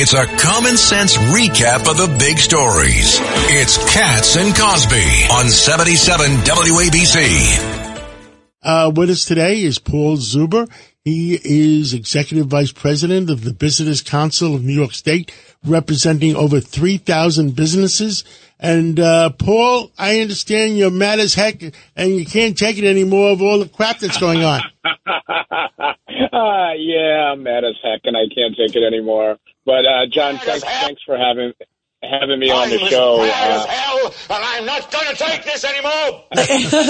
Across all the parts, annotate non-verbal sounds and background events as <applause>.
It's a common sense recap of the big stories. It's Cats and Cosby on 77 WABC. Uh, with us today is Paul Zuber. He is Executive Vice President of the Business Council of New York State, representing over 3,000 businesses. And, uh, Paul, I understand you're mad as heck and you can't take it anymore of all the crap that's going on. uh, <laughs> yeah, I'm mad as heck and I can't take it anymore. But uh, John, thanks, thanks for having having me on the show. Uh, hell, and I'm not going to take this anymore.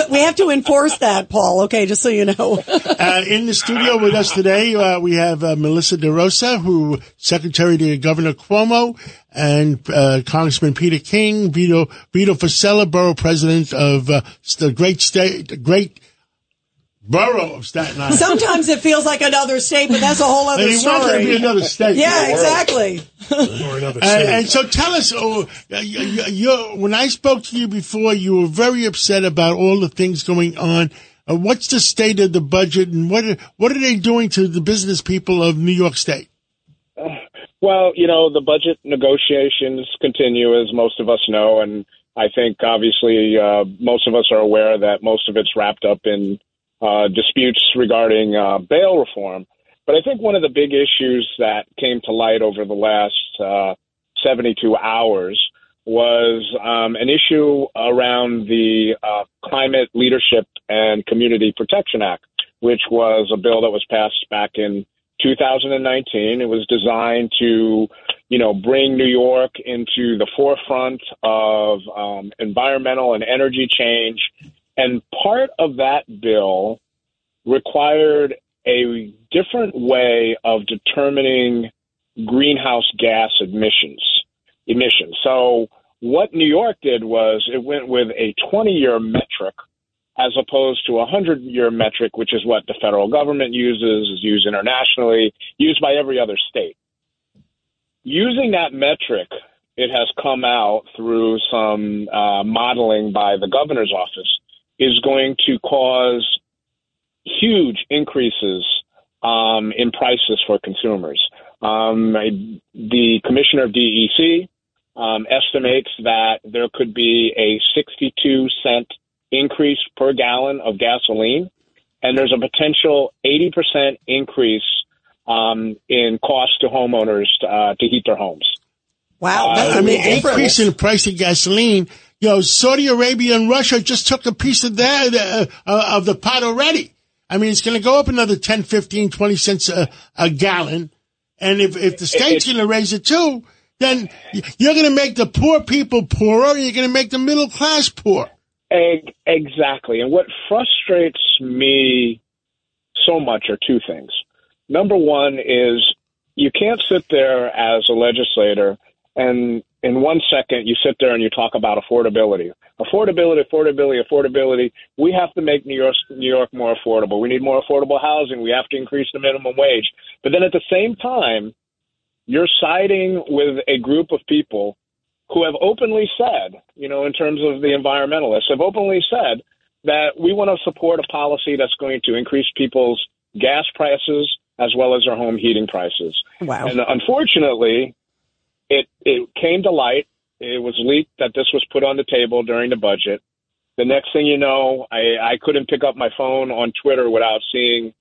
<laughs> we have to enforce that, Paul. Okay, just so you know. <laughs> uh, in the studio with us today, uh, we have uh, Melissa DeRosa, who Secretary to Governor Cuomo, and uh, Congressman Peter King, Vito Vito Fossella, Borough President of uh, the great state, great borough of Staten Island. Sometimes it feels like another state, but that's a whole other and he story. wants to be another state. yeah, exactly. or another state. And, and, so tell us, oh, you, you, when I spoke to you before, you were very upset about all the things going on. Uh, what's the state of the budget, and what are, what are they doing to the business people of New York State? Uh, well, you know, the budget negotiations continue, as most of us know, and I think obviously uh, most of us are aware that most of it's wrapped up in uh, disputes regarding uh, bail reform. But I think one of the big issues that came to light over the last uh, 72 hours was um, an issue around the uh, Climate Leadership and Community Protection Act, which was a bill that was passed back in 2019. It was designed to, you know, bring New York into the forefront of um, environmental and energy change and part of that bill required a different way of determining greenhouse gas emissions. Emissions. So what New York did was it went with a 20 year metric as opposed to a 100 year metric, which is what the federal government uses, is used internationally, used by every other state. Using that metric, it has come out through some uh, modeling by the governor's office is going to cause huge increases um, in prices for consumers. Um, the commissioner of DEC um, estimates that there could be a 62 cent increase per gallon of gasoline, and there's a potential 80% increase um, in cost to homeowners uh, to heat their homes. Wow, that's uh, a big increase in the price of gasoline you know, Saudi Arabia and Russia just took a piece of that, uh, uh, of the pot already. I mean, it's going to go up another 10, 15, 20 cents a, a gallon. And if, if the state's going to raise it too, then you're going to make the poor people poorer. You're going to make the middle class poor. Exactly. And what frustrates me so much are two things. Number one is you can't sit there as a legislator and in one second you sit there and you talk about affordability. Affordability, affordability, affordability. We have to make New York New York more affordable. We need more affordable housing. We have to increase the minimum wage. But then at the same time, you're siding with a group of people who have openly said, you know, in terms of the environmentalists, have openly said that we want to support a policy that's going to increase people's gas prices as well as their home heating prices. Wow. And unfortunately, it it came to light. It was leaked that this was put on the table during the budget. The next thing you know, I, I couldn't pick up my phone on Twitter without seeing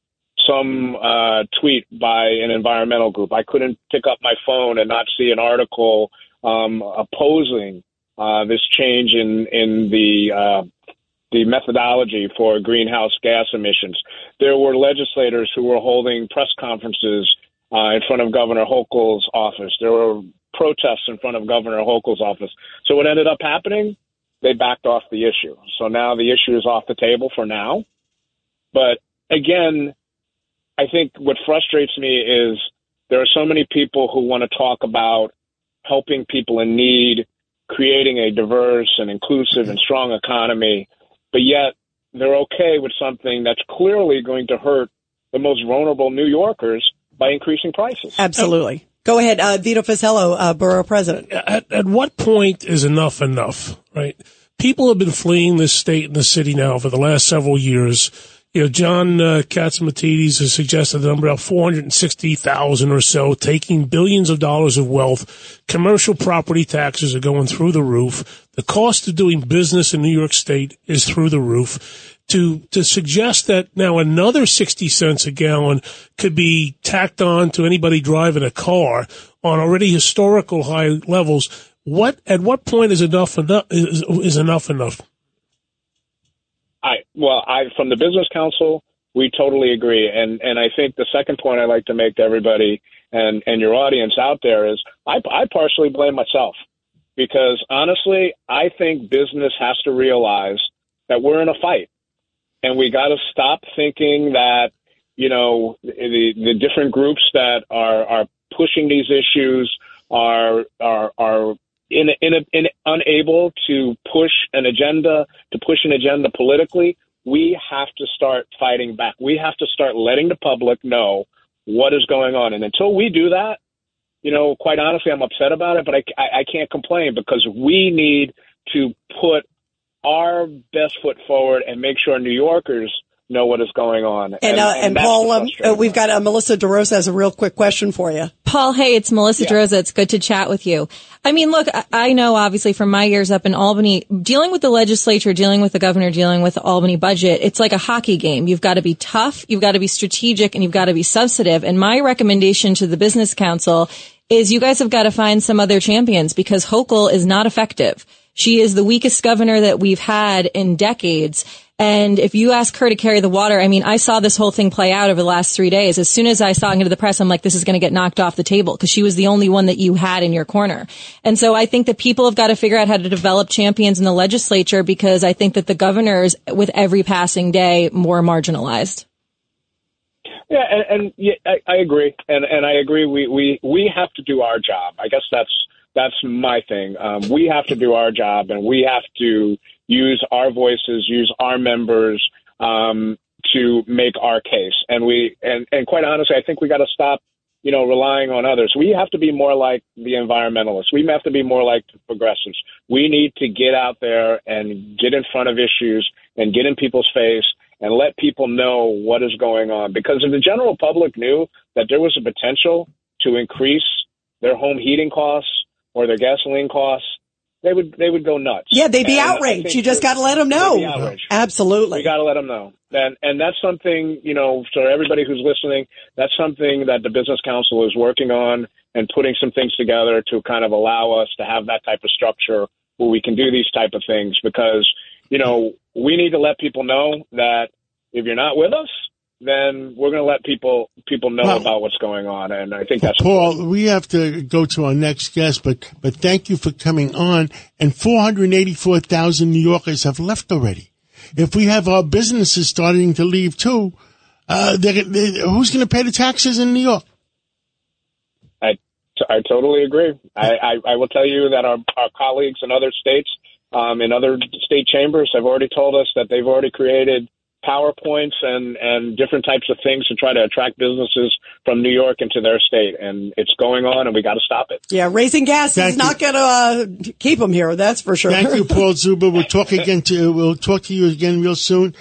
some uh, tweet by an environmental group. I couldn't pick up my phone and not see an article um, opposing uh, this change in in the uh, the methodology for greenhouse gas emissions. There were legislators who were holding press conferences uh, in front of Governor Hochul's office. There were protests in front of Governor Hochul's office. So what ended up happening? They backed off the issue. So now the issue is off the table for now. But again, I think what frustrates me is there are so many people who want to talk about helping people in need, creating a diverse and inclusive and strong economy, but yet they're okay with something that's clearly going to hurt the most vulnerable New Yorkers by increasing prices. Absolutely. Go ahead, uh, Vito Fossella, uh, borough president. At, at what point is enough enough, right? People have been fleeing this state and the city now for the last several years. You know, John uh, Catsimatidis has suggested the number of 460,000 or so, taking billions of dollars of wealth. Commercial property taxes are going through the roof. The cost of doing business in New York State is through the roof. To, to suggest that now another 60 cents a gallon could be tacked on to anybody driving a car on already historical high levels. What, at what point is enough enough, is, is enough enough? I well, I from the business council, we totally agree, and and I think the second point I like to make to everybody and and your audience out there is I I partially blame myself because honestly, I think business has to realize that we're in a fight, and we got to stop thinking that you know the the different groups that are are pushing these issues are are are in, in, in unable to push an agenda, to push an agenda politically, we have to start fighting back. We have to start letting the public know what is going on. And until we do that, you know, quite honestly, I'm upset about it, but I, I, I can't complain because we need to put our best foot forward and make sure New Yorkers know what is going on. And, and, uh, and, and Paul, um, uh, we've got uh, Melissa DeRosa has a real quick question for you. Paul, hey, it's Melissa yeah. DeRosa. It's good to chat with you. I mean, look, I know obviously from my years up in Albany, dealing with the legislature, dealing with the governor, dealing with the Albany budget, it's like a hockey game. You've got to be tough, you've got to be strategic, and you've got to be substantive. And my recommendation to the business council is you guys have got to find some other champions because Hochul is not effective. She is the weakest governor that we've had in decades. And if you ask her to carry the water, I mean, I saw this whole thing play out over the last three days. As soon as I saw into the press, I'm like, this is going to get knocked off the table because she was the only one that you had in your corner. And so I think that people have got to figure out how to develop champions in the legislature because I think that the governors, with every passing day, more marginalized. Yeah, and, and yeah, I, I agree, and and I agree. We we we have to do our job. I guess that's that's my thing. Um, we have to do our job, and we have to use our voices, use our members um, to make our case. And we and and quite honestly, I think we got to stop, you know, relying on others. We have to be more like the environmentalists. We have to be more like the progressives. We need to get out there and get in front of issues and get in people's face and let people know what is going on. Because if the general public knew that there was a potential to increase their home heating costs or their gasoline costs, they would they would go nuts. Yeah, they'd be and outraged. You just got to let them know. Absolutely, we got to let them know. And and that's something you know for everybody who's listening. That's something that the business council is working on and putting some things together to kind of allow us to have that type of structure where we can do these type of things because you know we need to let people know that if you're not with us, then we're going to let people people know well, about what's going on, and I think that's Paul. Important. We have to go to our next guest, but but thank you for coming on. And four hundred eighty four thousand New Yorkers have left already. If we have our businesses starting to leave too, uh, they're, they're, who's going to pay the taxes in New York? I, t- I totally agree. I, I, I will tell you that our, our colleagues in other states, um, in other state chambers, have already told us that they've already created PowerPoints and, and different types of things to try to attract businesses from New York into their state. And it's going on, and we got to stop it. Yeah, raising gas Thank is you. not going to uh, keep them here. That's for sure. Thank you, Paul <laughs> Zuber. We'll talk again to we'll talk to you again real soon.